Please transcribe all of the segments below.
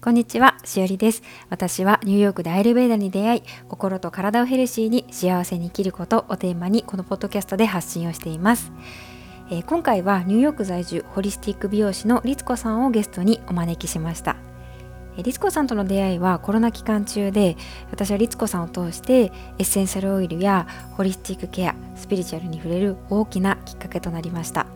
こんにちは、しおりです。私はニューヨークでアイルベーダに出会い、心と体をヘルシーに幸せに生きることをテーマにこのポッドキャストで発信をしています。えー、今回はニューヨーク在住ホリスティック美容師のリツコさんをゲストにお招きしました。リツコさんとの出会いはコロナ期間中で私はリツコさんを通してエッセンシャルオイルやホリスティックケアスピリチュアルに触れる大きなきっかけとなりました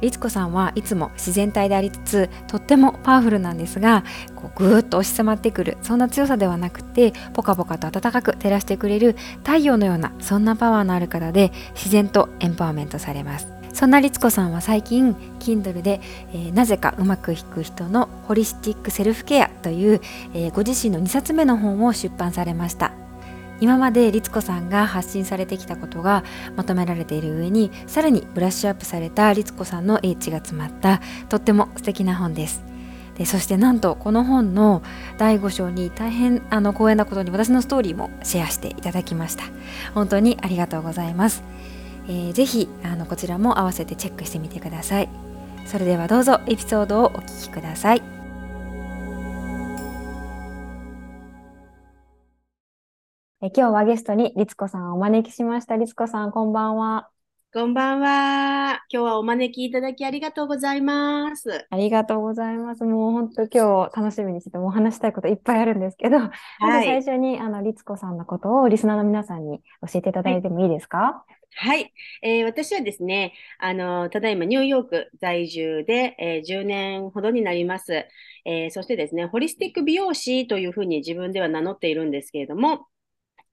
律子さんはいつも自然体でありつつとってもパワフルなんですがこうぐーっと押し迫ってくるそんな強さではなくてポカポカと暖かく照らしてくれる太陽のようなそんなパワーのある方で自然とエンパワーメントされます。そんな律子さんは最近 Kindle で、えー、なぜかうまくいく人のホリスティックセルフケアという、えー、ご自身の2冊目の本を出版されました。今まで律子さんが発信されてきたことがまとめられている上にさらにブラッシュアップされた律子さんの英知が詰まったとっても素敵な本です。でそしてなんとこの本の第5章に大変あの光栄なことに私のストーリーもシェアしていただきました。本当にありがとうございます、えー、ぜひあのこちらも合わせてチェックしてみてください。それではどうぞエピソードをお聞きください。え今日はゲストに律子さんをお招きしました。律子さん、こんばんは。こんばんは。今日はお招きいただきありがとうございます。ありがとうございます。もう本当今日楽しみにしてもう話したいこといっぱいあるんですけど、はい、まず最初にあの律子さんのことをリスナーの皆さんに教えていただいてもいいですか、はい、えー、私はですね、あの、ただいまニューヨーク在住で、えー、10年ほどになります。えー、そしてですね、ホリスティック美容師というふうに自分では名乗っているんですけれども、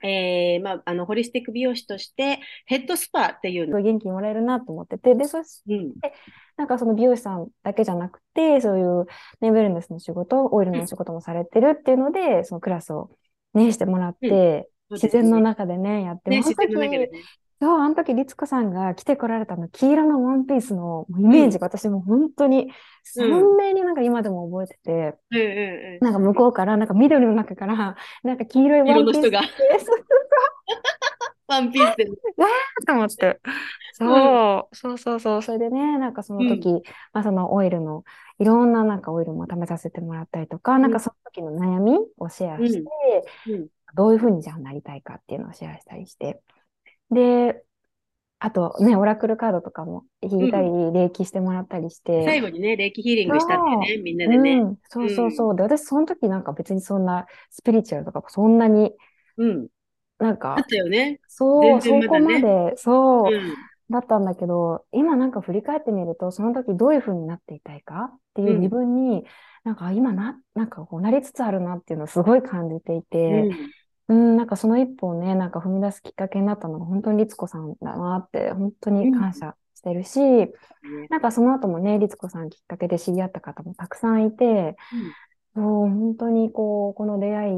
えー、まあ、あの、ホリスティック美容師として、ヘッドスパっていうの。元気にもらえるなと思ってて、で、そして、うん、なんかその美容師さんだけじゃなくて、そういうね、ウェルネスの仕事、オイルの仕事もされてるっていうので、そのクラスをね、してもらって、うん、自然の中でね、やってね、自然の中でね。そう、あの時、律子さんが来てこられたの、黄色のワンピースのイメージが私も本当に鮮明になんか今でも覚えてて、うんうんうん、なんか向こうから、なんか緑の中から、なんか黄色いワンピース。の人が。ワンピースで。わーと思って。そう、そうそうそう。それでね、なんかその時、うん、まあそのオイルの、いろんななんかオイルも試させてもらったりとか、うん、なん。かその時の悩みをシェアして、うん、どういうふうにじゃあなりたいかっていうのをシェアしたりして、で、あとね、オラクルカードとかも引いたり、霊気してもらったりして。最後にね、霊気ヒーリングしたってね、みんなでね。うん、そうそうそう。で、私その時なんか別にそんなスピリチュアルとかそんなに、うん。なんか、あったよね。そう、そこまで、そう、だったんだけど、今なんか振り返ってみると、その時どういう風になっていたいか？っていう自分に、なんか今な、なんかこうなりつつあるなっていうのをすごい感じていて、うん、なんかその一歩をね、なんか踏み出すきっかけになったのが本当に律子さんだなって、本当に感謝してるし、うん、なんかその後もね、律子さんきっかけで知り合った方もたくさんいて、うん、もう本当にこう、この出会い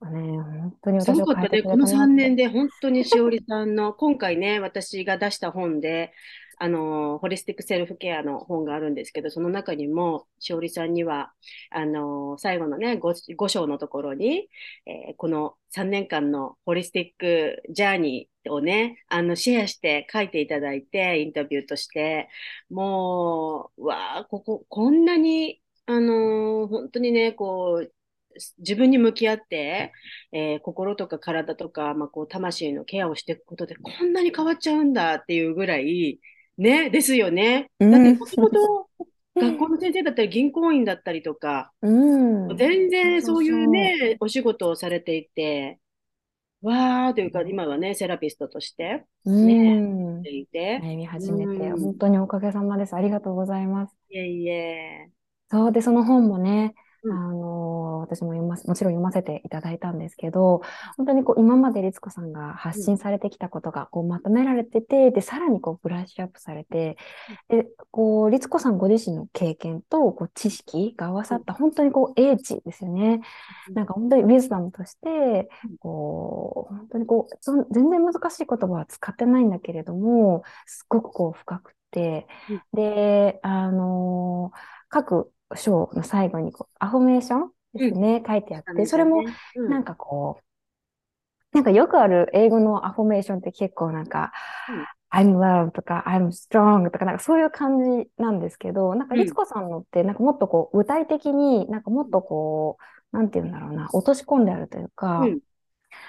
はね、本当に私を変えてくれた、ね、この3年で本当にしおりさんの、今回ね、私が出した本で、あの、ホリスティックセルフケアの本があるんですけど、その中にも、しおりさんには、あの、最後のね5、5章のところに、えー、この3年間のホリスティックジャーニーをね、あの、シェアして書いていただいて、インタビューとして、もう、わあ、ここ、こんなに、あの本当にね、こう、自分に向き合って、えー、心とか体とか、まあ、こう魂のケアをしていくことでこんなに変わっちゃうんだっていうぐらい、ね、ですよね。だって、もともと学校の先生だったり、銀行員だったりとか、うん、全然そういうね、お仕事をされていて、わーというか、今はね、セラピストとして、ね、うん、ていて。悩み始めて、本当におかげさまです。ありがとうございます。いえいえ。そうで、その本もね、あの、私も読まもちろん読ませていただいたんですけど、本当にこう、今まで律子さんが発信されてきたことがこうまとめられてて、で、さらにこう、ブラッシュアップされて、で、こう、律子さんご自身の経験と、こう、知識が合わさった、本当にこう、英知ですよね。なんか本当に wisdom として、こう、本当にこう、全然難しい言葉は使ってないんだけれども、すっごくこう、深くて、で、あの各章の最後にこうアフォメーションですね、うん、書いてあって、それもなんかこう、なんかよくある英語のアフォメーションって結構なんか、I'm love とか I'm strong とかなんかそういう感じなんですけど、なんか律子さんのってなんかもっとこう具体的になんかもっとこう、なんて言うんだろうな、落とし込んであるというか、うん。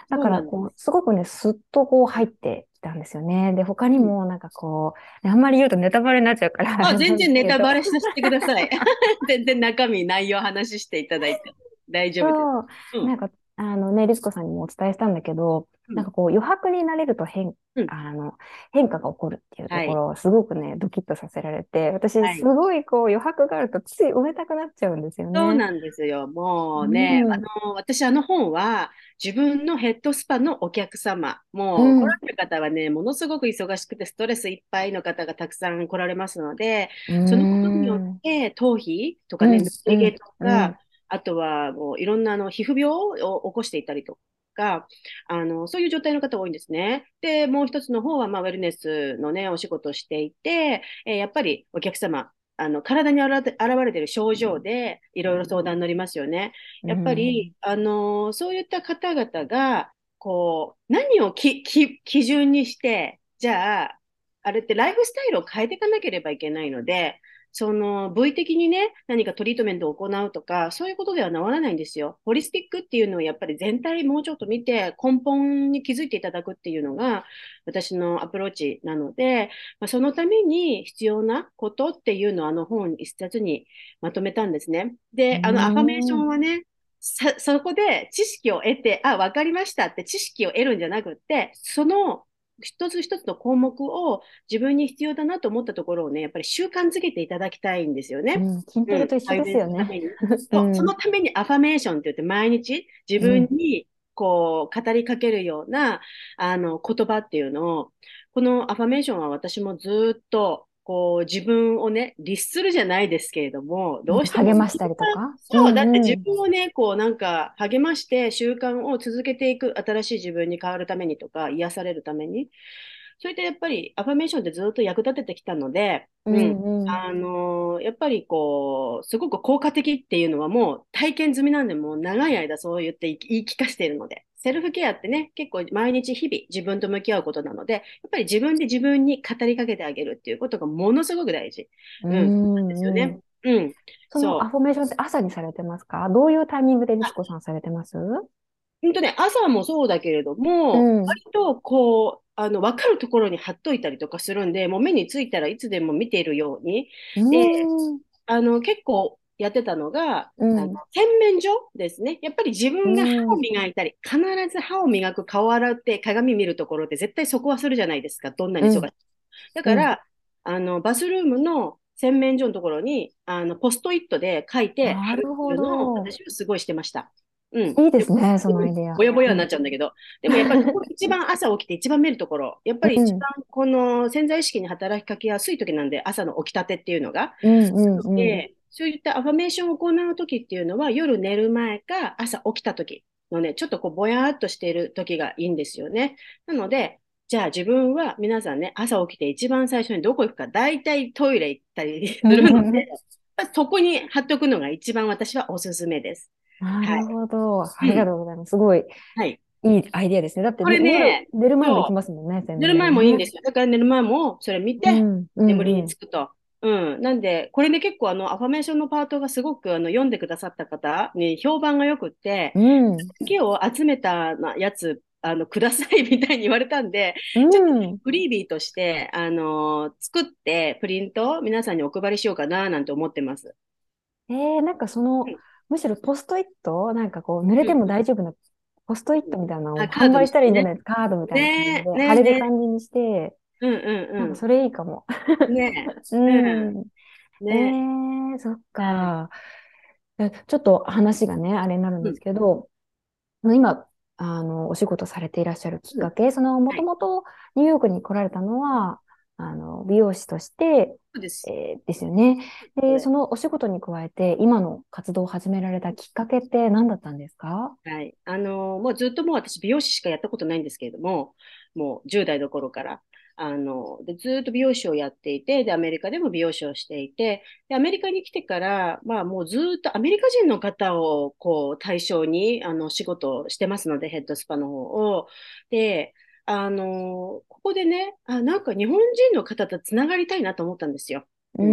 だからこう、す。ごくね、すっとこう入ってきたんですよね。で、他にもなんかこう、あんまり言うとネタバレになっちゃうから。あ、全然ネタバレしさせてください。全然中身、内容話していただいて大丈夫です。そう、うんなんか、あのね、律子さんにもお伝えしたんだけど、うん。なんかこう余白になれると変、うん。あの変化が起こるっていうとはいころをすごくね、ドキッとさせられて、私はい。すごいこう余白があるとつい埋めたくなっちゃうんですよね。そうなんですよ。もうね、うん。あの、私、あの本は、自分のヘッドスパのお客様、もう、うん。来られる方はね、ものすごく忙しくて、ストレスいっぱいの方がたくさん来られますので、うん。そのことによって、頭皮とかね、うん。抜け毛とうんか、あとはもういろんなあの皮膚病を起こしていたりとか、あの、そういう状態の方多いんですね。で、もう一つの方は、まあ、ウェルネスのね、お仕事をしていて、えーやっぱりお客様、あの、体に現れ現れている症状で、いろいろ相談に乗りますよね。やっぱり、あの、そういった方々が、こう、何をきき基準にして、じゃあ、あれってライフスタイルを変えていかなければいけないので、その部位的にね、何かトリートメントを行うとか、そういうことでは治らないんですよ。ホリスティックっていうのをやっぱり全体もうちょっと見て、根本に気づいていただくっていうのが、私のアプローチなので、まあ、そのために必要なことっていうのをあの本一冊にまとめたんですね。で、あうんのアファメーションはね、さそこで知識を得て、あ、わかりましたって知識を得るんじゃなくって、その一つ一つの項目を自分に必要だなと思ったところをね、やっぱり習慣づけていただきたいんですよね。うん筋トレと一緒ですよね。にそううんそのためにアファメーションって言って毎日自分にこう語りかけるようなあの言葉っていうのを、このアファメーションは私もずっとこう自分をね、律するじゃないですけれども、どうしても励ましたりとか？そう、だってんん自分をね、こうなんか励まして習慣を続けていく、新しい自分に変わるためにとか、癒されるために、そういったやっぱりアファメーションってずっと役立ててきたので、ううんんうん。あのーやっぱりこう、すごく効果的っていうのはもう体験済みなんで、もう長い間そう言って言い言い聞かせているので、セルフケアってね、結構毎日日々自分と向き合うことなので、やっぱり自分で自分に語りかけてあげるっていうことがものすごく大事。うん。ですよね。うん。そのアフォメーションって朝にされてますか？どういうタイミングで律子さんされてます？本当ね、朝もそうだけれども、うん。割とこう、あの、分かるところに貼っといたりとかするんで、もう目についたらいつでも見ているように、でうん。あの、結構やってたのが、うんあの洗面所ですね。やっぱり自分が歯を磨いたり、必ず歯を磨く、顔を洗って鏡見るところって絶対そこはするじゃないですか。どんなに忙しい。うんだから、あの、バスルームの洗面所のところに、あの、ポストイットで書いて、なるのを私はすごいしてました。うん。いいですね、そのアイデア。ぼやぼやになっちゃうんだけど、でもやっぱりここ一番 朝起きて一番見るところ、やっぱり一番この潜在意識に働きかけやすい時なんで、朝の起きたてっていうのが。うんうんうん。で、そういったアファメーションを行う時っていうのは、夜寝る前か朝起きた時のね、ちょっとこうぼやーっとしている時がいいんですよね。なので、じゃあ自分は皆さんね、朝起きて一番最初にどこ行くか、大体トイレ行ったりするので、まあ そこに貼っておくのが一番私はおすすめです。なるほど。ありがとうございます。すごいはい。いいアイデアですね。だってこれね寝る前も行きますもんね、寝る前もいいんですよ。よ。だから寝る前もそれ見て、眠りにつくと。うん。なんで、これね、結構あの、アファメーションのパートがすごくあの読んでくださった方に評判が良くって、うん。毛を集めたなやつ、あの、くださいみたいに言われたんで、うん。フリービーとして、あの作って、プリントを皆さんにお配りしようかな、なんて思ってます。えー、なんかそのうん、むしろポストイット？なんかこう、濡れても大丈夫なポストイットみたいなのを販売したらいいんじゃない？ですか。カードみたいな感じで、ねね貼れるね感じにして、うんうんなんかそれいいかも。うん。ねうん。え、えねー、そっか。えちょっと話がね、あれになるんですけど、今、あの、お仕事されていらっしゃるきっかけ、その、もともとニューヨークに来られたのは、あの、美容師として、そうです。えーですよね。で、はいそのお仕事に加えて、今の活動を始められたきっかけって何だったんですか？はい。あの、もうずっともう私美容師しかやったことないんですけれども、もう10代の頃から、あの、で、ずっと美容師をやっていて、で、アメリカでも美容師をしていて、で、アメリカに来てから、まあもうずっとアメリカ人の方をこう対象に、あの、仕事をしてますので、ヘッドスパの方を。で、あの、ここでね、あ、なんか日本人の方とつながりたいなと思ったんですよ。うー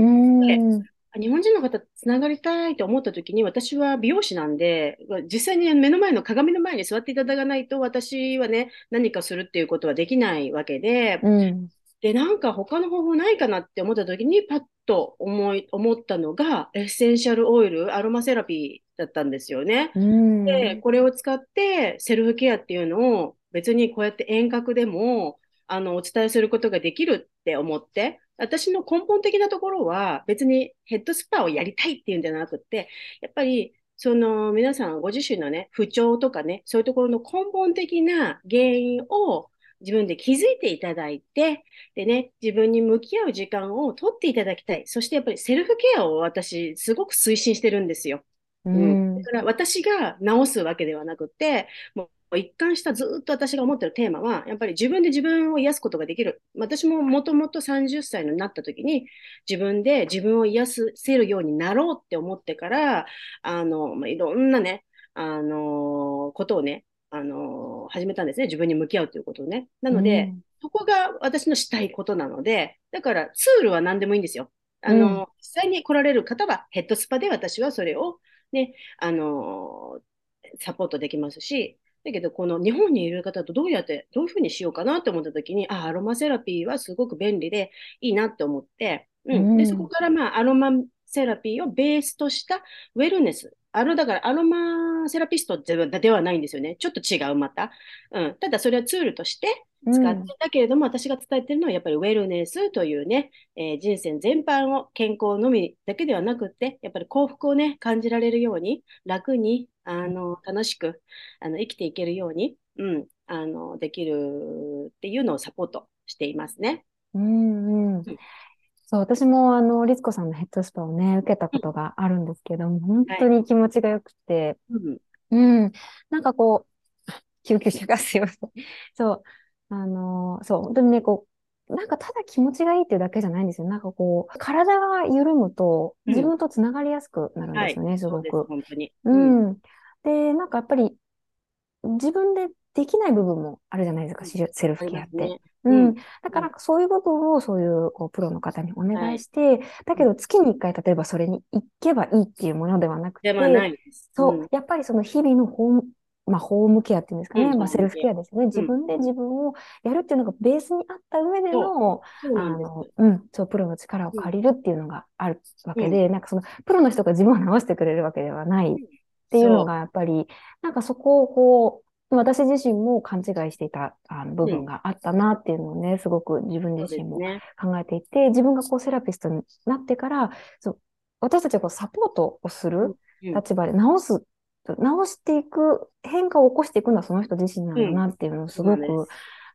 ん。日本人の方とつながりたいと思った時に、私は美容師なんで、実際に目の前の鏡の前に座っていただかないと、私はね、何かするっていうことはできないわけで、うん。で、なんか他の方法ないかなって思った時に、パッと思い、思ったのが、エッセンシャルオイル、アロマセラピーだったんですよね。うん。で、これを使ってセルフケアっていうのを別にこうやって遠隔でも、あの、お伝えすることができるって思って、私の根本的なところは別にヘッドスパをやりたいっていうんじゃなくて、やっぱりその皆さんご自身のね、不調とかね、そういうところの根本的な原因を自分で気づいていただいて、でね、自分に向き合う時間を取っていただきたい。そしてやっぱりセルフケアを私すごく推進してるんですよ。ううん、んだから私が直すわけではなくて、もう一貫したずっと私が思ってるテーマは、やっぱり自分で自分を癒すことができる。私ももともと30歳になった時に、自分で自分を癒せるようになろうって思ってから、あの、まあ、いろんなね、あのことをね、あの始めたんですね。自分に向き合うということをね。なので、そこが私のしたいことなので、だからツールは何でもいいんですよ。あの、うん実際に来られる方はヘッドスパで私はそれをね、あのサポートできますし、だけど、この日本にいる方とどうやって、どういうふうにしようかなと思ったときに、あ、アロマセラピーはすごく便利でいいなって思って、うん。うんで、そこからまあ、アロマセラピーをベースとしたウェルネス。あの、だから、アロマセラピストではないんですよね。ちょっと違う、また。うん。ただ、それはツールとして使って、だけれども、私が伝えてるのは、やっぱりウェルネスというね、えー人生全般を健康のみだけではなくって、やっぱり幸福をね、感じられるように、楽に、あの、楽しく、あの、生きていけるように、うん、あの、できるっていうのをサポートしていますね。うんうんそう、私もあの、律子さんのヘッドスパをね、受けたことがあるんですけども、本当に気持ちが良くて、うん。うん、なんかこう、救急車がすいません。そう、あの、そう、本当にね、こう、なんかただ気持ちがいいっていうだけじゃないんですよ。なんかこう、体が緩むとうん自分とつながりやすくなるんはい。ですよね、うです、ごく。本当に。ううん。ん。で、なんかやっぱり自分でできない部分もあるじゃないですか、シルセルあフケアって。ううん。ん。だからそういう部分をそういうこうプロの方にお願いして、だけど月に1回例えばそれに行けばいいっていうものではなくて、ではないです。そう、うん。やっぱりその日々のまあ、ホームケアっていうんですかね、うんまあ、セルフケアですよね。自分で自分をやるっていうのがベースにあった上での、そう。なん。あの、うん、そう、プロの力を借りるっていうのがあるわけで、なんかその、プロの人が自分を直してくれるわけではない。っていうのが、やっぱり、なんかそこをこう、私自身も勘違いしていたあの部分があったなっていうのをね、すごく自分自身も。考えていて、自分がこうセラピストになってから、そう、私たちはこうサポートをするうん。立場で直す、直していく、変化を起こしていくのはその人自身なんだなっていうのをすごそうなんく、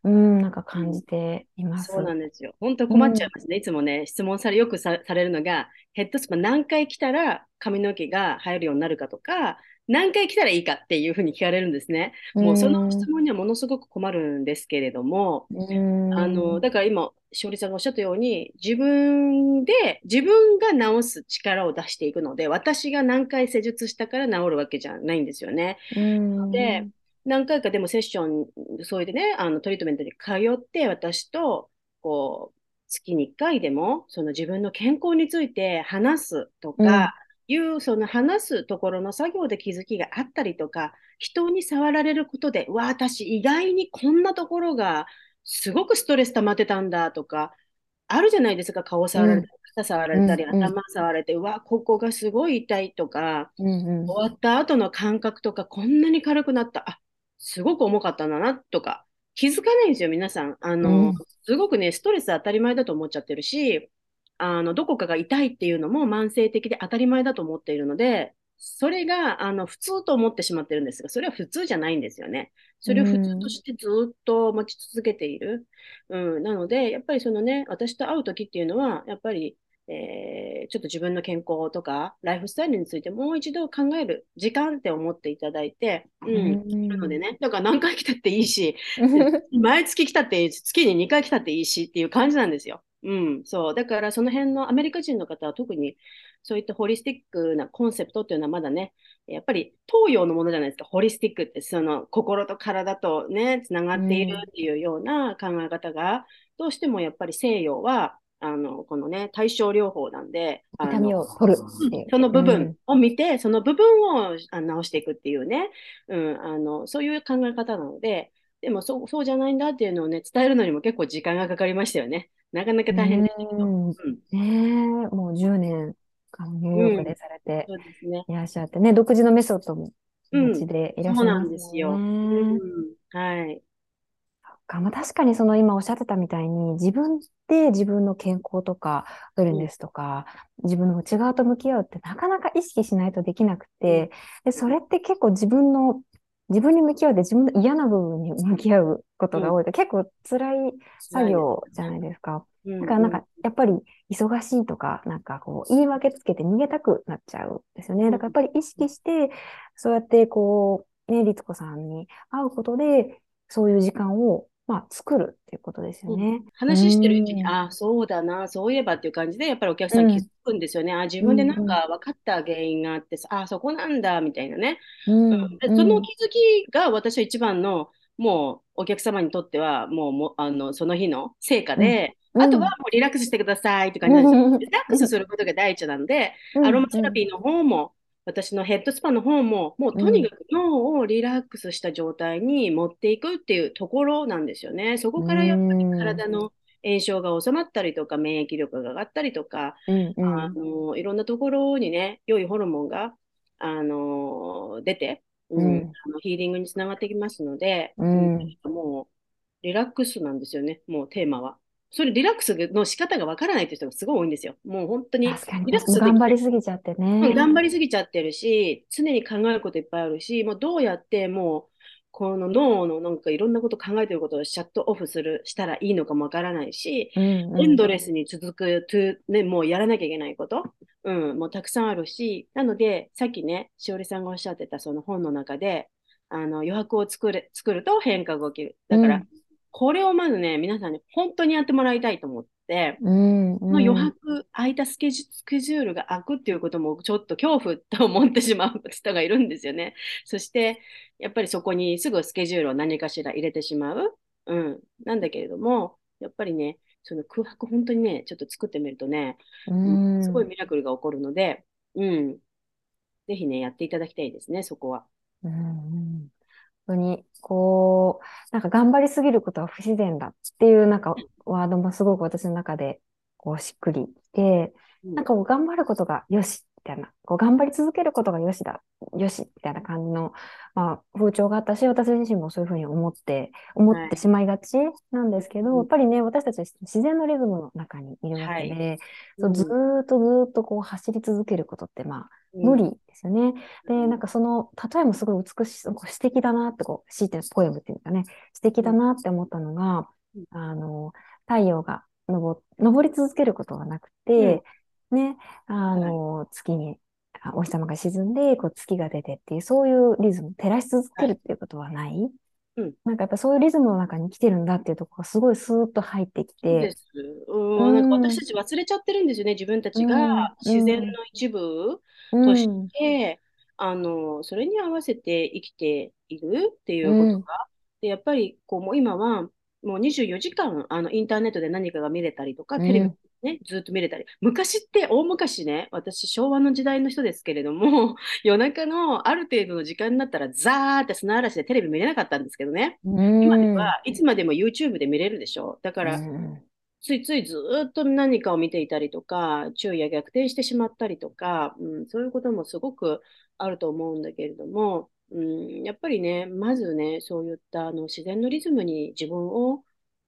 うん、なんか感じています。そうなんですよ。本当困っちゃいますね。いつもね、質問され、よくさ、されるのが、ヘッドスパ何回来たら髪の毛が生えるようになるかとか、何回来たらいいかっていうふうに聞かれるんですね。もうその質問にはものすごく困るんですけれども、うん、あの、だから今、しおりさんがおっしゃったように、自分で、自分が治す力を出していくので、私が何回施術したから治るわけじゃないんですよね。うん、で、何回かでもセッション、そういうね、あのトリートメントに通って、私と、こう、月に1回でも、その自分の健康について話すとか、いう、その話すところの作業で気づきがあったりとか、人に触られることで、わあ、私意外にこんなところがすごくストレス溜まってたんだとか、あるじゃないですか、顔触られたり、肩触られたり、うんうん頭触られて、うわ、ここがすごい痛いとか、うんうん終わった後の感覚とか、こんなに軽くなった。あ、すごく重かったんだな、とか。気づかないんですよ、皆さん。あの、うんすごくね、ストレス当たり前だと思っちゃってるし、あの、どこかが痛いっていうのも慢性的で当たり前だと思っているので、それが、あの、普通と思ってしまってるんですが、それは普通じゃないんですよね。それを普通としてずっと持ち続けている。うん、なので、やっぱりそのね、私と会う時っていうのは、やっぱり、えーちょっと自分の健康とか、ライフスタイルについてもう一度考える時間って思っていただいて、うん、うんなのでね、だから何回来たっていいし、毎月来たっていいし、月に2回来たっていいしっていう感じなんですよ。うん、そう。だからその辺のアメリカ人の方は特にそういったホリスティックなコンセプトっていうのはまだね、やっぱり東洋のものじゃないですか。ホリスティックってその心と体とね、つながっているっていうような考え方が、どうしてもやっぱり西洋はあの、このね、対症療法なんで、痛みを取るその部分を見て、うん、その部分を直していくっていうね、うん、あの、そういう考え方なので、でもそうそうじゃないんだっていうのをね、伝えるのにも結構時間がかかりましたよね。なかなか大変でしたけど。うん、ねもう10年ニューヨークでされていらっしゃってね、独自のメソッドもお持ちでいらっしゃそうなんですよ。はい。か、まあ、確かにその今おっしゃってたみたいに自分で自分の健康とかウェルネスとか、うん、自分の内側と向き合うってなかなか意識しないとできなくて、でそれって結構自分の自分に向き合うて自分の嫌な部分に向き合うことが多い。と、うん、結構辛い作業じゃないですか。だからなんかやっぱり忙しいとか、なんかこう言い訳つけて逃げたくなっちゃうんですよね。だからやっぱり意識して、そうやってこう、ね、律子さんに会うことで、そういう時間をまあ、作るっていうことですよね。うん、話してるうちに、ああ、そうだな、そういえばっていう感じで、やっぱりお客さん気づくんですよね。うん、あ自分でなんか分かった原因があって、ああ、そこなんだ、みたいなね。うん、その気づきが私は一番の、もうお客様にとっては、もうもあのその日の成果で、あとはもうリラックスしてくださいって感じなんです リラックスすることが第一なので、アロマセラピーの方も、私のヘッドスパの方も、もうとにかく脳をリラックスした状態に持っていくっていうところなんですよね。そこからやっぱり体の炎症が収まったりとか、免疫力が上がったりとか、うんうん、あのいろんなところにね、良いホルモンがあの出て、うん、うん、あのヒーリングにつながってきますので、うん、もうリラックスなんですよね、もうテーマは。それリラックスの仕方がわからないっていう人がすごい多いんですよ。もう本当に。リラックス頑張りすぎちゃってね。頑張りすぎちゃってるし、常に考えることいっぱいあるし、もうどうやってもう、この脳のなんかいろんなこと考えてることをシャットオフする、したらいいのかもわからないし、うんうん、エンドレスに続く、ね、もうやらなきゃいけないこと、うん、もうたくさんあるし、なので、さっきね、しおりさんがおっしゃってたその本の中で、あの余白を作る作ると変化が起きる。だから、うんこれをまずね、皆さんに本当にやってもらいたいと思って、うんうん、の余白、空いたスケジュールが空くっていうこともちょっと恐怖と思ってしまう人がいるんですよね。そして、やっぱりそこにすぐスケジュールを何かしら入れてしまう。うん。なんだけれども、やっぱりね、その空白本当にね、ちょっと作ってみるとね、うん、すごいミラクルが起こるので、うん。ぜひね、やっていただきたいですね、そこは。うん当に、こう、なんか頑張りすぎることは不自然だっていうなんかワードもすごく私の中でこうしっくりきて、なんかこう頑張ることがよしみたいな、こう頑張り続けることがよしだ、よしみたいな感じの、まあ、風潮があったし、私自身もそういうふうに思って、思ってしまいがちなんですけど、はい、やっぱりね、私たち自然のリズムの中にいるわけで、はい、そうずっとずっとこう走り続けることってまあ、無理ですよね。で、なんかその、例えもすごい美しい、素敵だなって、こう、強いてポエムっていうかね、素敵だなって思ったのが、あの、太陽が昇昇り続けることはなくて、ね、あの、月に、お日様が沈んで、こう月が出てっていう、そういうリズム、照らし続けるっていうことはない、うん、なんかやっぱそういうリズムの中に来てるんだっていうところがすごいスーッと入ってきて。うん、なんか私たち忘れちゃってるんですよね、自分たちが自然の一部として、うん、あの、それに合わせて生きているっていうことが、で、やっぱりこう、もう今は、もう24時間あのインターネットで何かが見れたりとか、テレビね、ずっと見れたり。昔って、大昔ね、私、昭和の時代の人ですけれども、夜中のある程度の時間になったら、ザーって砂嵐でテレビ見れなかったんですけどね。今ではいつまでも YouTube で見れるでしょ。だから、ついついずっと何かを見ていたりとか、昼夜逆転してしまったりとか、うん、そういうこともすごくあると思うんだけれども、うん、やっぱりね、まずね、そういったあの自然のリズムに自分を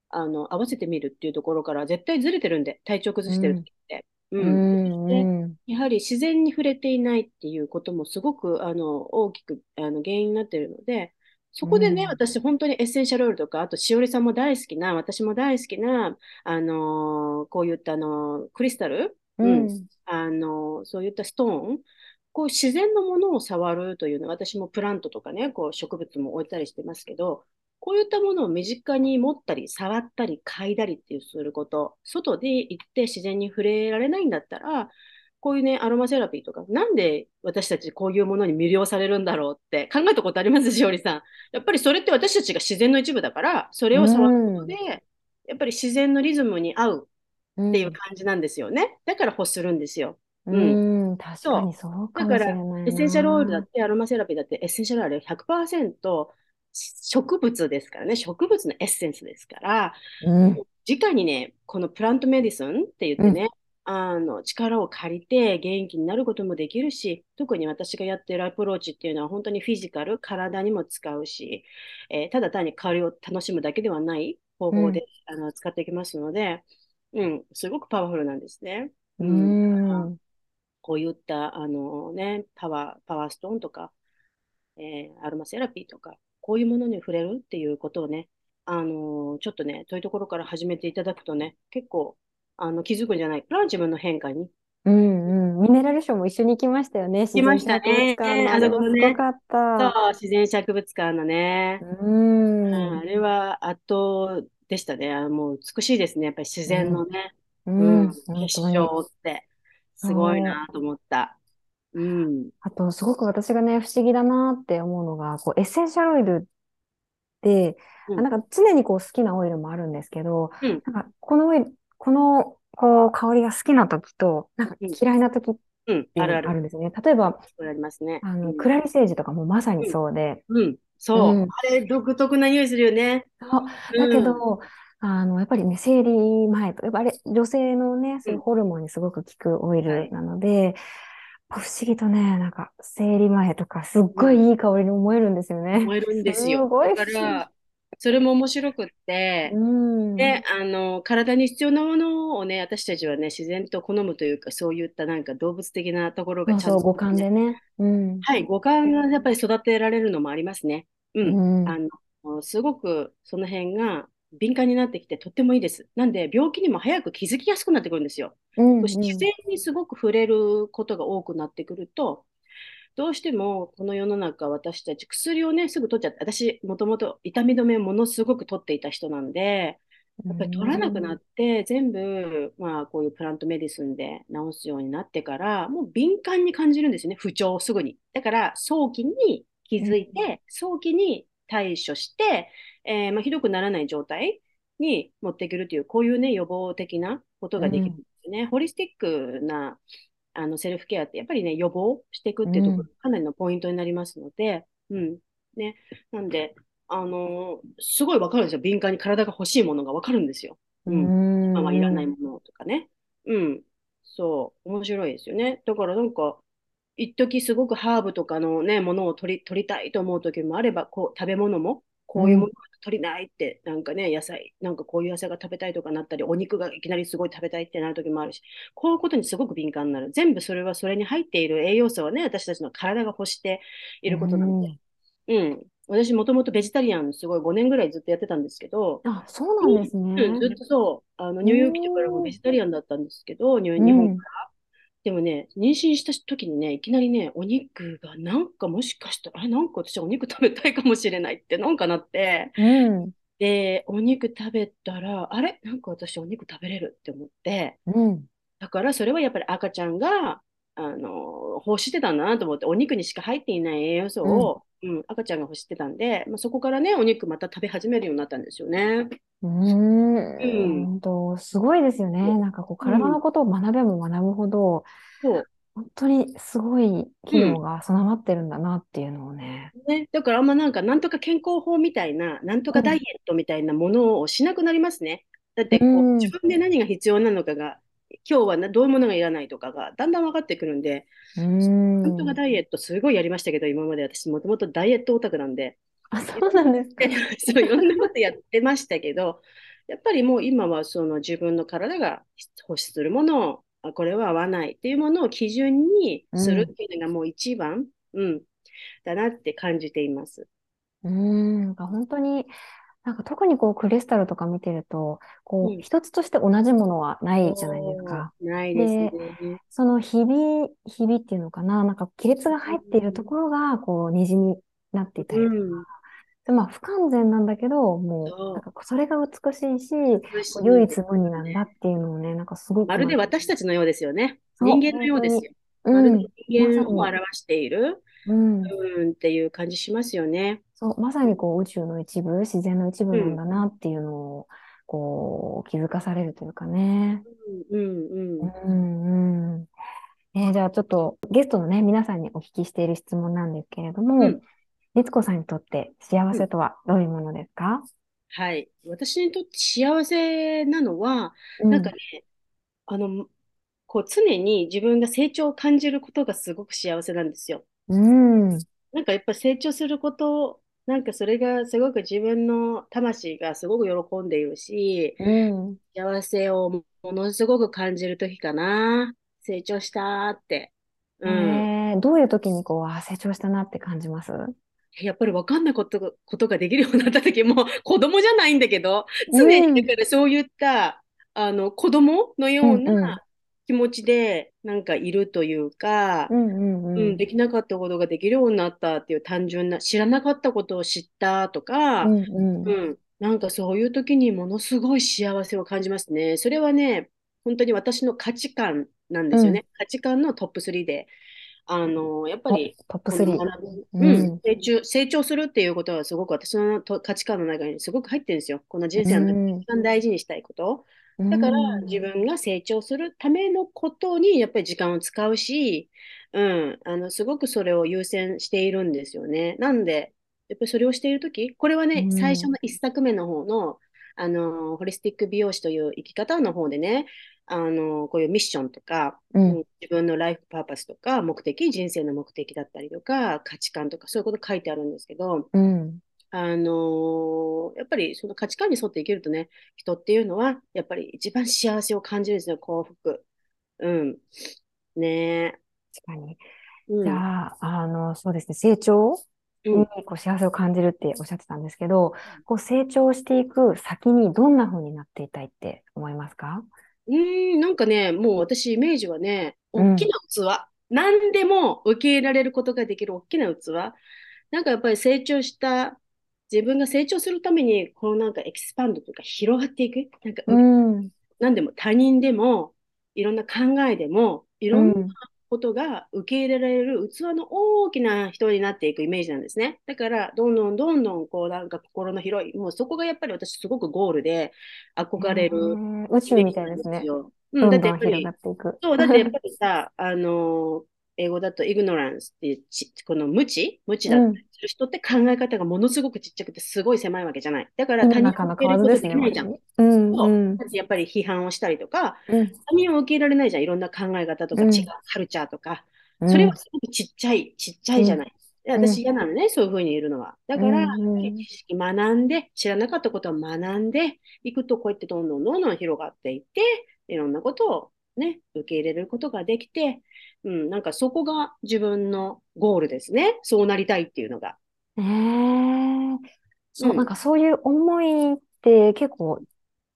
あの合わせてみるっていうところから絶対ずれてるんで、体調崩してるって。うん、うん、やはり自然に触れていないっていうこともすごくあの大きくあの原因になっているので、そこでね、うん、私本当にエッセンシャルオイルとか、あとしおりさんも大好きな、私も大好きな、あのー、こういったあのクリスタル、うん、うん、あのー、そういったストーン、こう自然のものを触るというのは、私もプラントとかね、こう植物も置いたりしてますけど、こういったものを身近に持ったり、触ったり、嗅いだりっていうすること、外で行って自然に触れられないんだったら、こういうね、アロマセラピーとか、なんで私たちこういうものに魅了されるんだろうって考えたことあります？しおりさん。やっぱりそれって私たちが自然の一部だから、それを触ることで、やっぱり自然のリズムに合うっていう感じなんですよね。だから欲するるんですよ。うん、確かにそうか。だから、エッセンシャルオイルだって、アロマセラピーだって、エッセンシャルオイル100%植物ですからね、植物のエッセンスですから、うん、直にね、この plant medicine って言ってね、うん、あの力を借りて元気になることもできるし、特に私がやってるアプローチっていうのは本当にフィジカル、体にも使うし、えー、ただ単に香りを楽しむだけではない方法で、うん、あの使っていきますので、うん、すごくパワフルなんですね。うん、こういったあの、ね、パワー、パワーストーンとか、えー、アロマセラピーとか、こういうものに触れるっていうことをね、あのー、ちょっとね、遠いところから始めていただくとね、結構あの気づくんじゃないかな、自分の変化に。うんうん、ミネラルショーも一緒に行きましたよね。行きましたね。あれもすごかった。そう、自然博物館のね。うん、あれは圧倒でしたね。あもう美しいですね。やっぱり自然のね。うん、うん、結晶って。すごいなと思った。うん。あと、すごく私がね、不思議だなって思うのが、こう、エッセンシャルオイルって、うん、なんか常にこう好きなオイルもあるんですけど、うん、なんかこのオイル、このこう香りが好きな時と、なんか嫌いな時ってあるんですね。例えば、ありますね。あの、クラリセージとかもまさにそうで。うん、そう、あれ独特な匂いするよね。そう。だけど、あの、やっぱりね、生理前と、やっぱあれ、女性のね、そういうホルモンにすごく効くオイルなので、不思議とね、なんか、生理前とか、すっごいいい香りに思えるんですよね。思えるんですよ。すごいだから、それも面白くって、うん、で、あの、体に必要なものをね、私たちはね、自然と好むというか、そういったなんか動物的なところがちゃんと、ね、そう五感でね。うん、はい、五感がやっぱり育てられるのもありますね。うん。うん、あの、すごくその辺が、敏感になってきてとってもいいです。なんで病気にも早く気づきやすくなってくるんですよ。うんうん、自然にすごく触れることが多くなってくると、どうしてもこの世の中私たち薬をねすぐ取っちゃって私もともと痛み止めをものすごく取っていた人なんでやっぱり取らなくなって全部、まあ、こういうプラントメディスンで治すようになってからもう敏感に感じるんですよね不調をすぐに。だから早期に気づいて、早期に対処してえー、まあ、ひどくならない状態に持っていけるという、こういうね、予防的なことができるんですね。うん、ホリスティックなあのセルフケアって、やっぱりね、予防していくっていうところ、かなりのポイントになりますので、うん。ね。なんで、あのー、すごいわかるんですよ。敏感に体が欲しいものがわかるんですよ。うん。今はいらないものとかね。うん。そう。面白いですよね。だからなんか、一時すごくハーブとかのね、ものを取り取りたいと思う時もあれば、こう、食べ物も、こういうもの取りないって、なんかね、野菜、なんかこういう野菜が食べたいとかなったり、お肉がいきなりすごい食べたいってなる時もあるし、こういうことにすごく敏感になる。全部それはそれに入っている栄養素はね、私たちの体が欲していることなんで。うん、うん私もともとベジタリアンすごい5年ぐらいずっとやってたんですけど、あ、そうなんですね。うん、ずっとそう、あの、ニューヨーク来てからもベジタリアンだったんですけど、日本から。でもね、妊娠した時にね、いきなりね、お肉がなんかもしかしたら、あれ、なんか私お肉食べたいかもしれないってなんかなって、うん、で、お肉食べたら、あれ、なんか私お肉食べれるって思って、うん、だからそれはやっぱり赤ちゃんが、あの、欲してたんだなと思って、お肉にしか入っていない栄養素を、うん、うん、赤ちゃんが欲してたんで、まあ、そこからね、お肉また食べ始めるようになったんですよね。うん、本当、すごいですよね。なんかこう、体のことを学べば学ぶほど、そう。本当にすごい機能が備わってるんだなっていうのをね。ね、だからあんまなんか、なんとか健康法みたいな、なんとかダイエットみたいなものをしなくなりますね。だってこう、自分で何が必要なのかが、今日はどういうものがいらないとかがだんだん分かってくるんで、なんとかダイエットすごいやりましたけど、今まで私もともとダイエットオタクなんで、あ、そうなんですか。そう、いろんなことやってましたけど、やっぱりもう今はその自分の体が欲するものを、あこれは合わないっていうものを基準にするっていうのがもう一番、うん、うん、だなって感じています。うん、本当に、なんか特にこうクリスタルとか見てると、こう、うん、一つとして同じものはないじゃないですか。ないですね。そのひび、ひびっていうのかな、なんか亀裂が入っているところが、こう、虹になっていたりとか、でまあ、不完全なんだけど、もう、なんそかそれが美しいし、唯一無二なんだね。っていうのをね、なんかすごまるで私たちのようですよね。人間のようですよ。まるで人間を表している、うん、うんっていう感じしますよね。そう、まさにこう宇宙の一部、自然の一部うん、なんだなっていうのを、こう、気づかされるというかね。うん、ううん、ん、うん。えーじゃあちょっとゲストのね、皆さんにお聞きしている質問なんですけれども、うん、律子さんにとって幸うん。せとはどういうものですか？はい。私にとって幸せなのは、うん、なんかね、あの、こう常に自分が成長を感じることがすごく幸せなんですよ。うん、なんかやっぱ成長すること、なんかそれがすごく自分の魂がすごく喜んでいるし、うん。幸せをものすごく感じるときかな。成長したーって。えうん。ー、どういう時にこう、あ、成長したなって感じます？やっぱり分かんないことが、ことができるようになったときも、子供じゃないんだけど、う常にだん、からそういった、あの、子供のうん、ようなうん、気持ちで、なんかいるというか、うん、うん、うん、できなかったことができるようになったっていう単純な、知らなかったことを知ったとか、うん、うん、うん、なんかそういう時にものすごい幸せを感じますね。それはね、本当に私の価値観なんでうん。すよね。価値観のトップ3で、あの、やっぱお、り、トップこの3。学ぶ、ううん、ん、成長、成長するっていうことはすごく私のと価値観の中にすごく入ってるんですよ。この人う生の一番大事にしたいこと。うだから自ん、分が成長するためのことにやっぱり時間を使うし、うん、あの、すごくそれを優先しているんですよね。なんで、やっぱりそれをしているとき、これはうね、最初ん、の一作目の方の、あの、ホリスティック美容師という生き方の方でね、あの、こういうミッションとか、うん、うん。自分のライフパーパスとか、目的、人生の目的だったりとか、価値観とか、そういうこと書いてあるんですけど、うん。あのーやっぱりその価値観に沿って生きるとね、人っていうのは、やっぱり一番幸せを感じるんですよ、幸福。うん。ね確かに。じん。ゃあ、あの、そうですね、成長？にうん。こう幸せを感じるっておっしゃってたんですけど、こう成長していく先にどんな風になっていたいって思いますか？うーん、なんかね、もう私、イメージはね、大きうん、な器。何でも受け入れられることができる大きな器。なんかやっぱり成長した、自分が成長するために、このなんかエキスパンドというか広がっていく。なんかうう、ん、なんでも他人でも、いろんな考えでも、いろんなうん、ことが受け入れられる器の大きな人になっていくイメージなんですね。だから、どんどんどんどん、こう、なんか心の広い、もうそこがやっぱり私すごくゴールでへ憧れるー宇宙みたいですね。うん、だってやっぱり。そう、だってやっぱりさ、あのー英語だとイグノランスっていうち、この無知？無知だったりうん、する人って考え方がものすごくちっちゃくてすごい狭いわけじゃない。だから他人を受け入れること蛙できないじゃん。うん、そう。やっぱり批判をしたりとか、うん、他人を受け入れられないじゃん。いろんな考え方とか違ううん、カルチャーとか。うん、それはすごくちっちゃい、ちっちゃうん、いじゃない。私嫌なのね、そういうふうにいるのは。だから、知識学んで、知らなかったことを学んでいくと、こうやってどんどんどんどん広がっていって、いろんなことをね、受け入れることができて、うん、なんかそこが自分のゴールですね。そうなりたいっていうのが。ええそう、なんうん。かそういう思いって結構、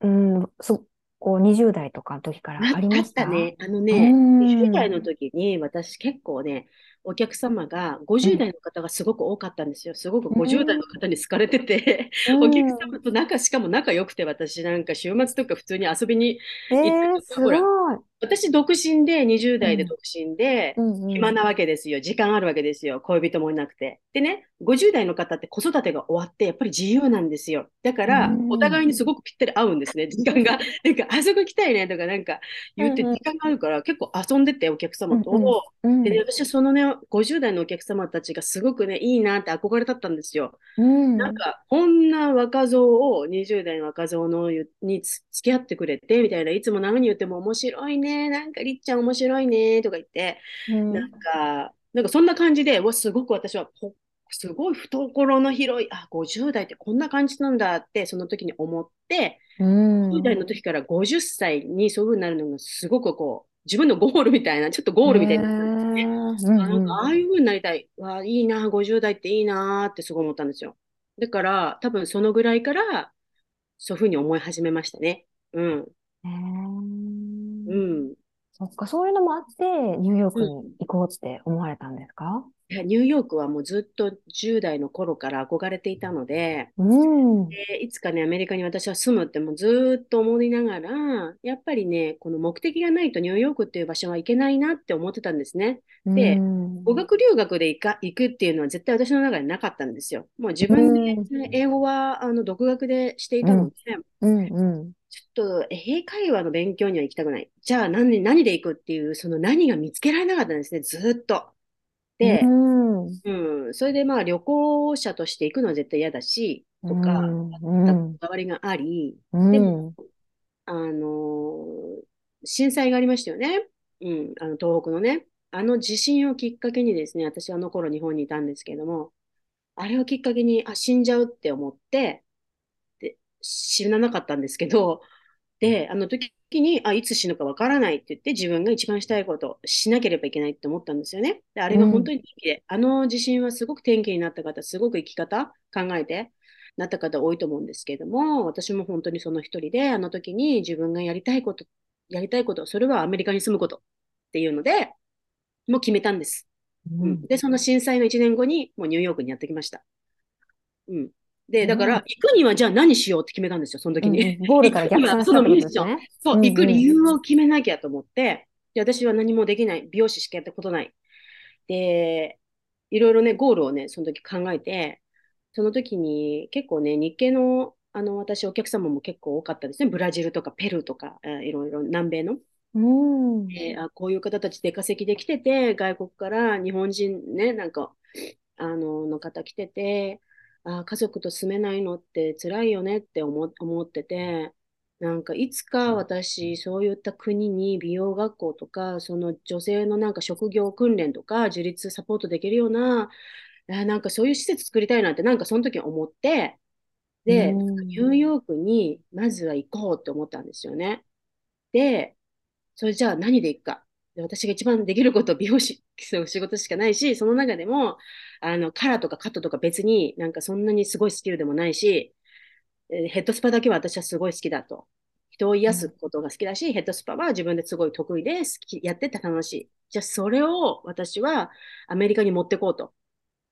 うん、そ、こう20代とかの時からあ、ありあました？ね。あのね、20代ん、の時に私結構ね、お客様が50うん、代の方がすごく多かったんですよ。すごくう50代のん、方に好かれてて、う お客ん。様と仲、しかも仲良くて私なんか週末とか普通に遊びにえ行ったとか、ほら、すごい。私、独身で、20うん、代で独身で、暇なわけですよ。時間あるわけですよ。恋人もいなくて。でね、50代の方って子育てが終わって、やっぱり自由なんですよ。だかうら、お互いん、にすごくぴったり合うんですね。時間が。なんか、あそこ行きたいねとか、なんか言って、時間があるから、結構遊んでて、お客様うん、と。うでね、ん、私はそのね、50代のお客様たちがすごくね、いいなって憧れだったんですよ。うん、なんか、こんな若造を、20代の若造のに付き合ってくれて、みたいな、いつも何言っても面白いね、なんかりっちゃん面白いね、とか言って、なんうん、か、なんかそんな感じで、わ、すごく私はほ、すごい懐の広い、あ、50代ってこんな感じなんだって、その時に思って、う10代ん、の時から50歳にそういう風になるのがすごくこう、自分のゴールみたいな、ちょっとゴールみたいになったんですね。なんか、ん、うん。ああいう風になりたい。わ、いいな、50代っていいなってすごい思ったんですよ。だから、多分そのぐらいから、そういう風に思い始めましたね。うん。ええうん。そっか、そういうのもあって、ニューヨークうん。に行こうって思われたんですか？いやニューヨークはもうずっと10代の頃から憧れていたので、うん。でいつかね、アメリカに私は住むってもうずっと思いながら、やっぱりね、この目的がないとニューヨークっていう場所は行けないなって思ってたんですね。でうん語学留学で行か行くっていうのは絶対私の中でなかったんですよ。もう自分で、うんね英語はあの独学でしていたので、うんうん。ちょっと英会話の勉強には行きたくない。じゃあ何何で行くっていう、その何が見つけられなかったんですね、ずっと。で、うん。うん、それでまあ旅行者として行くのは絶対嫌だし、とか、うんこだわりがあり、うんでもあのー震災がありましたよね。うん、あの東北のね。あの地震をきっかけにですね、私あの頃日本にいたんですけれども、あれをきっかけに、あ、死んじゃうって思って、で、死ななかったんですけど、で、あの時に、あ、いつ死ぬかわからないって言って、自分が一番したいことをしなければいけないって思ったんですよね。で、あれが本当に天気で、あの地震はすごく天気になった方、すごく生き方考えてなった方多いと思うんですけれども、私も本当にその一人で、あの時に自分がやりたいこと、やりたいこと、それはアメリカに住むことっていうので、もう決めたんです。うん、で、その震災の1年後に、もうニューヨークにやってきました。うん。で、だから、行くにはじゃあ何しようって決めたんですよ、その時に。ゴールから逆算したってことですね。そう、行く理由を決めなきゃと思って、で、私は何もできない、美容師しかやったことない。で、いろいろね、ゴールをね、その時考えて、その時に結構ね、日系の、あの、私、お客様も結構多かったですね。ブラジルとかペルーとか、えーいろいろ南米の。うん。えーあこういう方たち出稼ぎで来てて、外国から日本人ね、なんか、あの、の方来てて、あー家族と住めないのって辛いよねって思思ってて、なんかいつか私、そういった国に美容学校とか、その女性のなんか職業訓練とか、自立サポートできるような、なんかそういう施設作りたいなって、なんかその時思って、で、うんニューヨークにまずは行こうって思ったんですよね。で、それじゃあ何で行くか。で私が一番できることは美容師、そう仕事しかないし、その中でも、あの、カラーとかカットとか別になんかそんなにすごいスキルでもないし、えーヘッドスパだけは私はすごい好きだと。人を癒すことが好きだし、ヘッドスパは自分ですごい得意で好き、やってて楽しい。じゃあそれを私はアメリカに持ってこうと。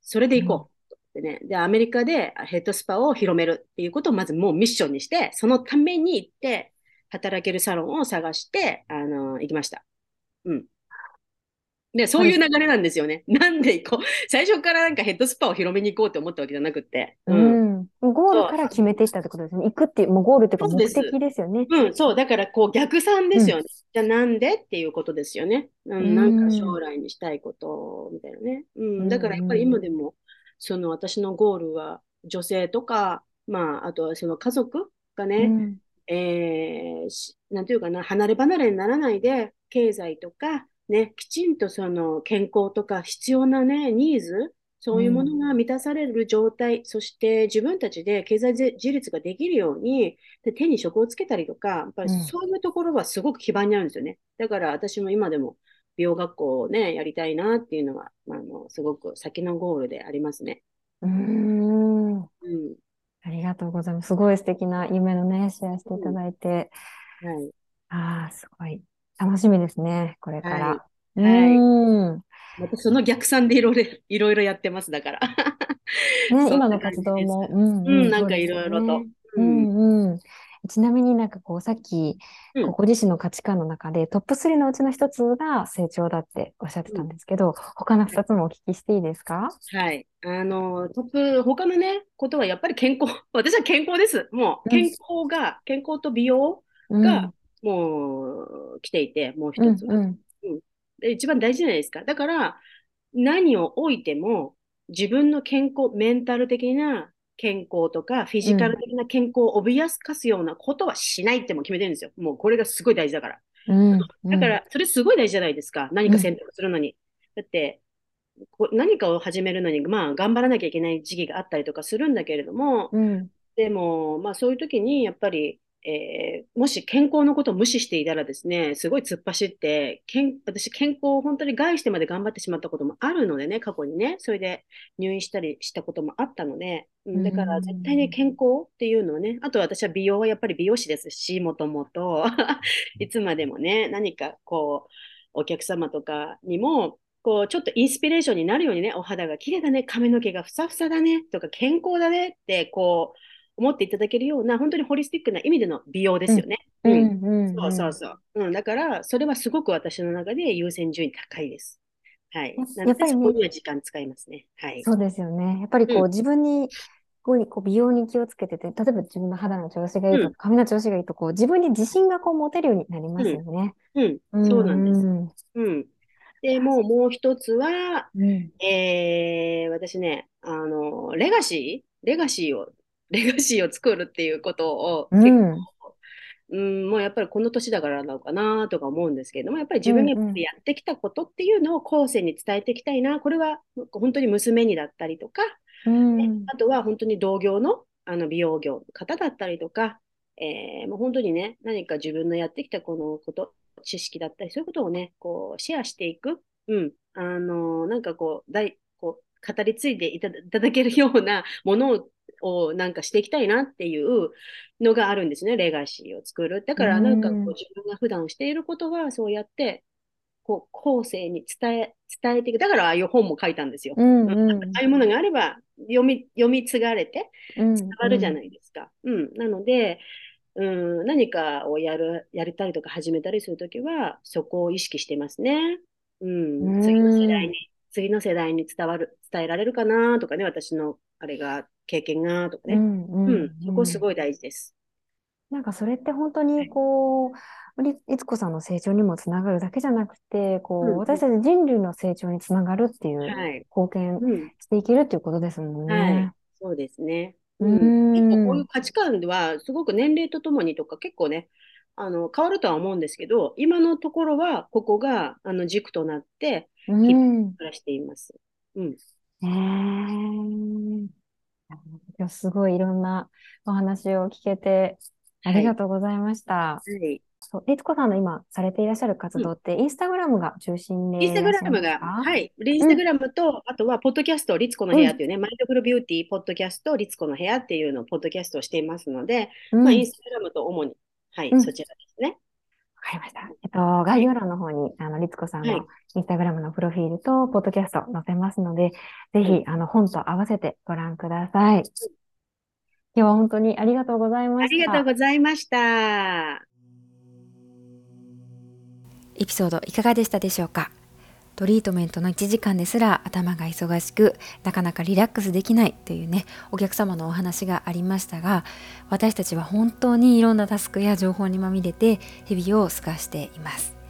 それで行こう。でね、で、アメリカでヘッドスパを広めるっていうことをまずもうミッションにして、そのために行って、働けるサロンを探して、あの、行きました。うん。で、そういう流れなんですよね。なんで行こう。最初からなんかヘッドスパを広めに行こうって思ったわけじゃなくって。ううん。ん。ゴールから決めていったってことですね。行くっていう、もうゴールっていうか目的ですよね。うん、そう。だから、こう、逆算ですよね。じゃあ、なんでっていうことですよね。ううんん、なんか将来にしたいこと、みたいなね。うん。だから、やっぱり今でも、その私のゴールは、女性とか、まあ、あとはその家族がね、うんえーしなんていうかな、離れ離れにならないで、経済とか、ね、きちんとその健康とか必要なね、ニーズ、そういうものが満たされる状態、そして自分たちで経済自立ができるように、で手に職をつけたりとか、やっぱりうんそういうところはすごく基盤にあるんですよね。だから私も今でも美容学校をね、やりたいなっていうのが、あの、すごく先のゴールでありますね。うん。うん。ありがとうございます。すごい素敵な夢のね、シェアしていただいて。はい。ああ、すごい。楽しみですね、これから。はいはいうん。またその逆算でいろいろ、いろいろやってます、だから。ね、今の活動も。うんうん、なんかいろいろと。ね。う。うんんうん。ちなみになんかこう、さっき、ご自身の価値観の中でトップ3のうちの一つが成長だっておっしゃってたんですけど、他の二つもお聞きしていいですか？はい。あの、トップ、他のね、ことはやっぱり健康。私は健康です。もう、うん健康が、健康と美容うんが、もう、来ていて、もううん一つは。うんで一番大事じゃないですか。だから、何を置いても、自分の健康、メンタル的な健康とか、フィジカル的な健康を脅かすようなことはしないってもう決めてるんですよ。もうこれがすごい大事だから。うんだから、それすごい大事じゃないですか。何か選択するのに。だって、何かを始めるのに、まあ、頑張らなきゃいけない時期があったりとかするんだけれども、うんでも、まあ、そういう時に、やっぱり、えーもし健康のことを無視していたらですね、すごい突っ走って、健私、健康を本当に害してまで頑張ってしまったこともあるのでね、過去にね、それで入院したりしたこともあったので、うんだから絶対に健康っていうのはね、あと私は美容はやっぱり美容師ですし、もともと、いつまでもね、何かこう、お客様とかにも、こう、ちょっとインスピレーションになるようにね、お肌が綺麗だね、髪の毛がふさふさだね、とか健康だねって、こう、思っていただけるような、本当にホリスティックな意味での美容ですよね。うん。うん、そうそうそう。うん、だから、それはすごく私の中で優先順位高いです。はい。やっぱり、ね、そこには時間使いますね。はい。そうですよね。やっぱりこう、うん、自分に、こうこう美容に気をつけてて、例えば自分の肌の調子がいいとか、髪の調子がいいと、こう自分に自信がこう持てるようになりますよね。うん、うん、そうなんです。うん。で、もうもう一つは、うん、えー、私ね、あの、レガシー？レガシーをレガシーを作るっていうことを結構、うん、もうやっぱりこの年だからなのかなとか思うんですけれども、やっぱり自分がやってきたことっていうのを後世に伝えていきたいな、これは本当に娘にだったりとか、うん、あとは本当に同業のあの美容業の方だったりとか、えー、もう本当にね、何か自分のやってきたこのこと、知識だったり、そういうことをね、こうシェアしていく、うん、あのー、なんかこう、大こう語り継いでいただけるようなものををなんかしていきたいなっていうのがあるんですね、レガシーを作る。だからなんかこう自分が普段していることはそうやってこう後世に伝え伝えていく。だからああいう本も書いたんですよ。うんうん、ああいうものがあれば読み読み継がれて伝わるじゃないですか。うん、うん、なので、うん、何かをやるやりたりとか始めたりするときはそこを意識してますね。うん、次の世代に次の世代に伝わる伝えられるかなとかね、私のあれが経験がとかね、うん、うん。うん、そこすごい大事です。なんかそれって本当にこう、はい、いつこさんの成長にもつながるだけじゃなくて、こう、うん、私たち人類の成長につながるっていう、貢献していけるっていうことですもんね。はい、そうですね。うん、結構こういう価値観では、すごく年齢とともにとか結構ね、あの変わるとは思うんですけど、今のところはここがあの軸となって、日々暮らしています。うん。えー今日すごいいろんなお話を聞けてありがとうございました。はい。そうさんの今されていらっしゃる活動って、インスタグラムが中心でインスタグラムが、はい。インスタグラムと、うん、あとは、ポッドキャスト、律子の部屋っていうね、うん、マインドフルビューティー、ポッドキャスト、律子の部屋っていうのを、ポッドキャストをしていますので、うん、まあ、インスタグラムと主に、はい、そちらですね。わかりました。えっと、概要欄の方に、あの、律子さんのインスタグラムのプロフィールと、ポッドキャスト載せますので、ぜひ、あの、本と合わせてご覧ください。今日は本当にありがとうございました。ありがとうございました。エピソードいかがでしたでしょうか？トリートメントの1時間ですら頭が忙しくなかなかリラックスできないというねお客様のお話がありましたが私たちは本当にいろんなタスクや情報にまみれて日々を過ごしています。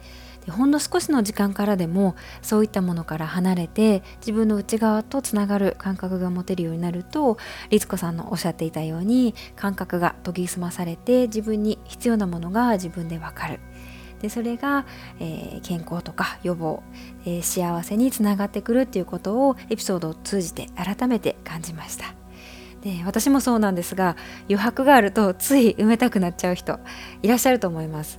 でほんの少しの時間からでもそういったものから離れて自分の内側とつながる感覚が持てるようになると律子さんのおっしゃっていたように感覚が研ぎ澄まされて自分に必要なものが自分でわかる。でそれが、えー、健康とか予防、えー、幸せにつながってくるっていうことをエピソードを通じて改めて感じました。で私もそうなんですが余白があるとつい埋めたくなっちゃう人いらっしゃると思います。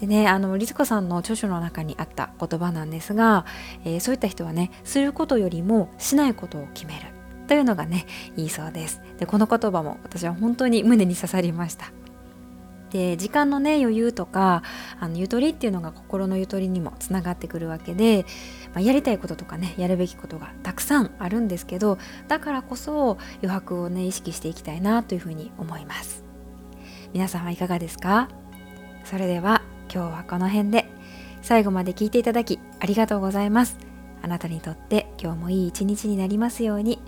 でねあの律子さんの著書の中にあった言葉なんですが、えー、そういった人はねすることよりもしないことを決めるというのがねいいそうです。でこの言葉も私は本当に胸に刺さりました。で時間のね余裕とかあのゆとりっていうのが心のゆとりにもつながってくるわけで、まあ、やりたいこととかねやるべきことがたくさんあるんですけどだからこそ余白をね意識していきたいなというふうに思います。皆さんはいかがですか？それでは今日はこの辺で。最後まで聞いていただきありがとうございます。あなたにとって今日もいい一日になりますように。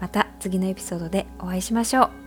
また次のエピソードでお会いしましょう。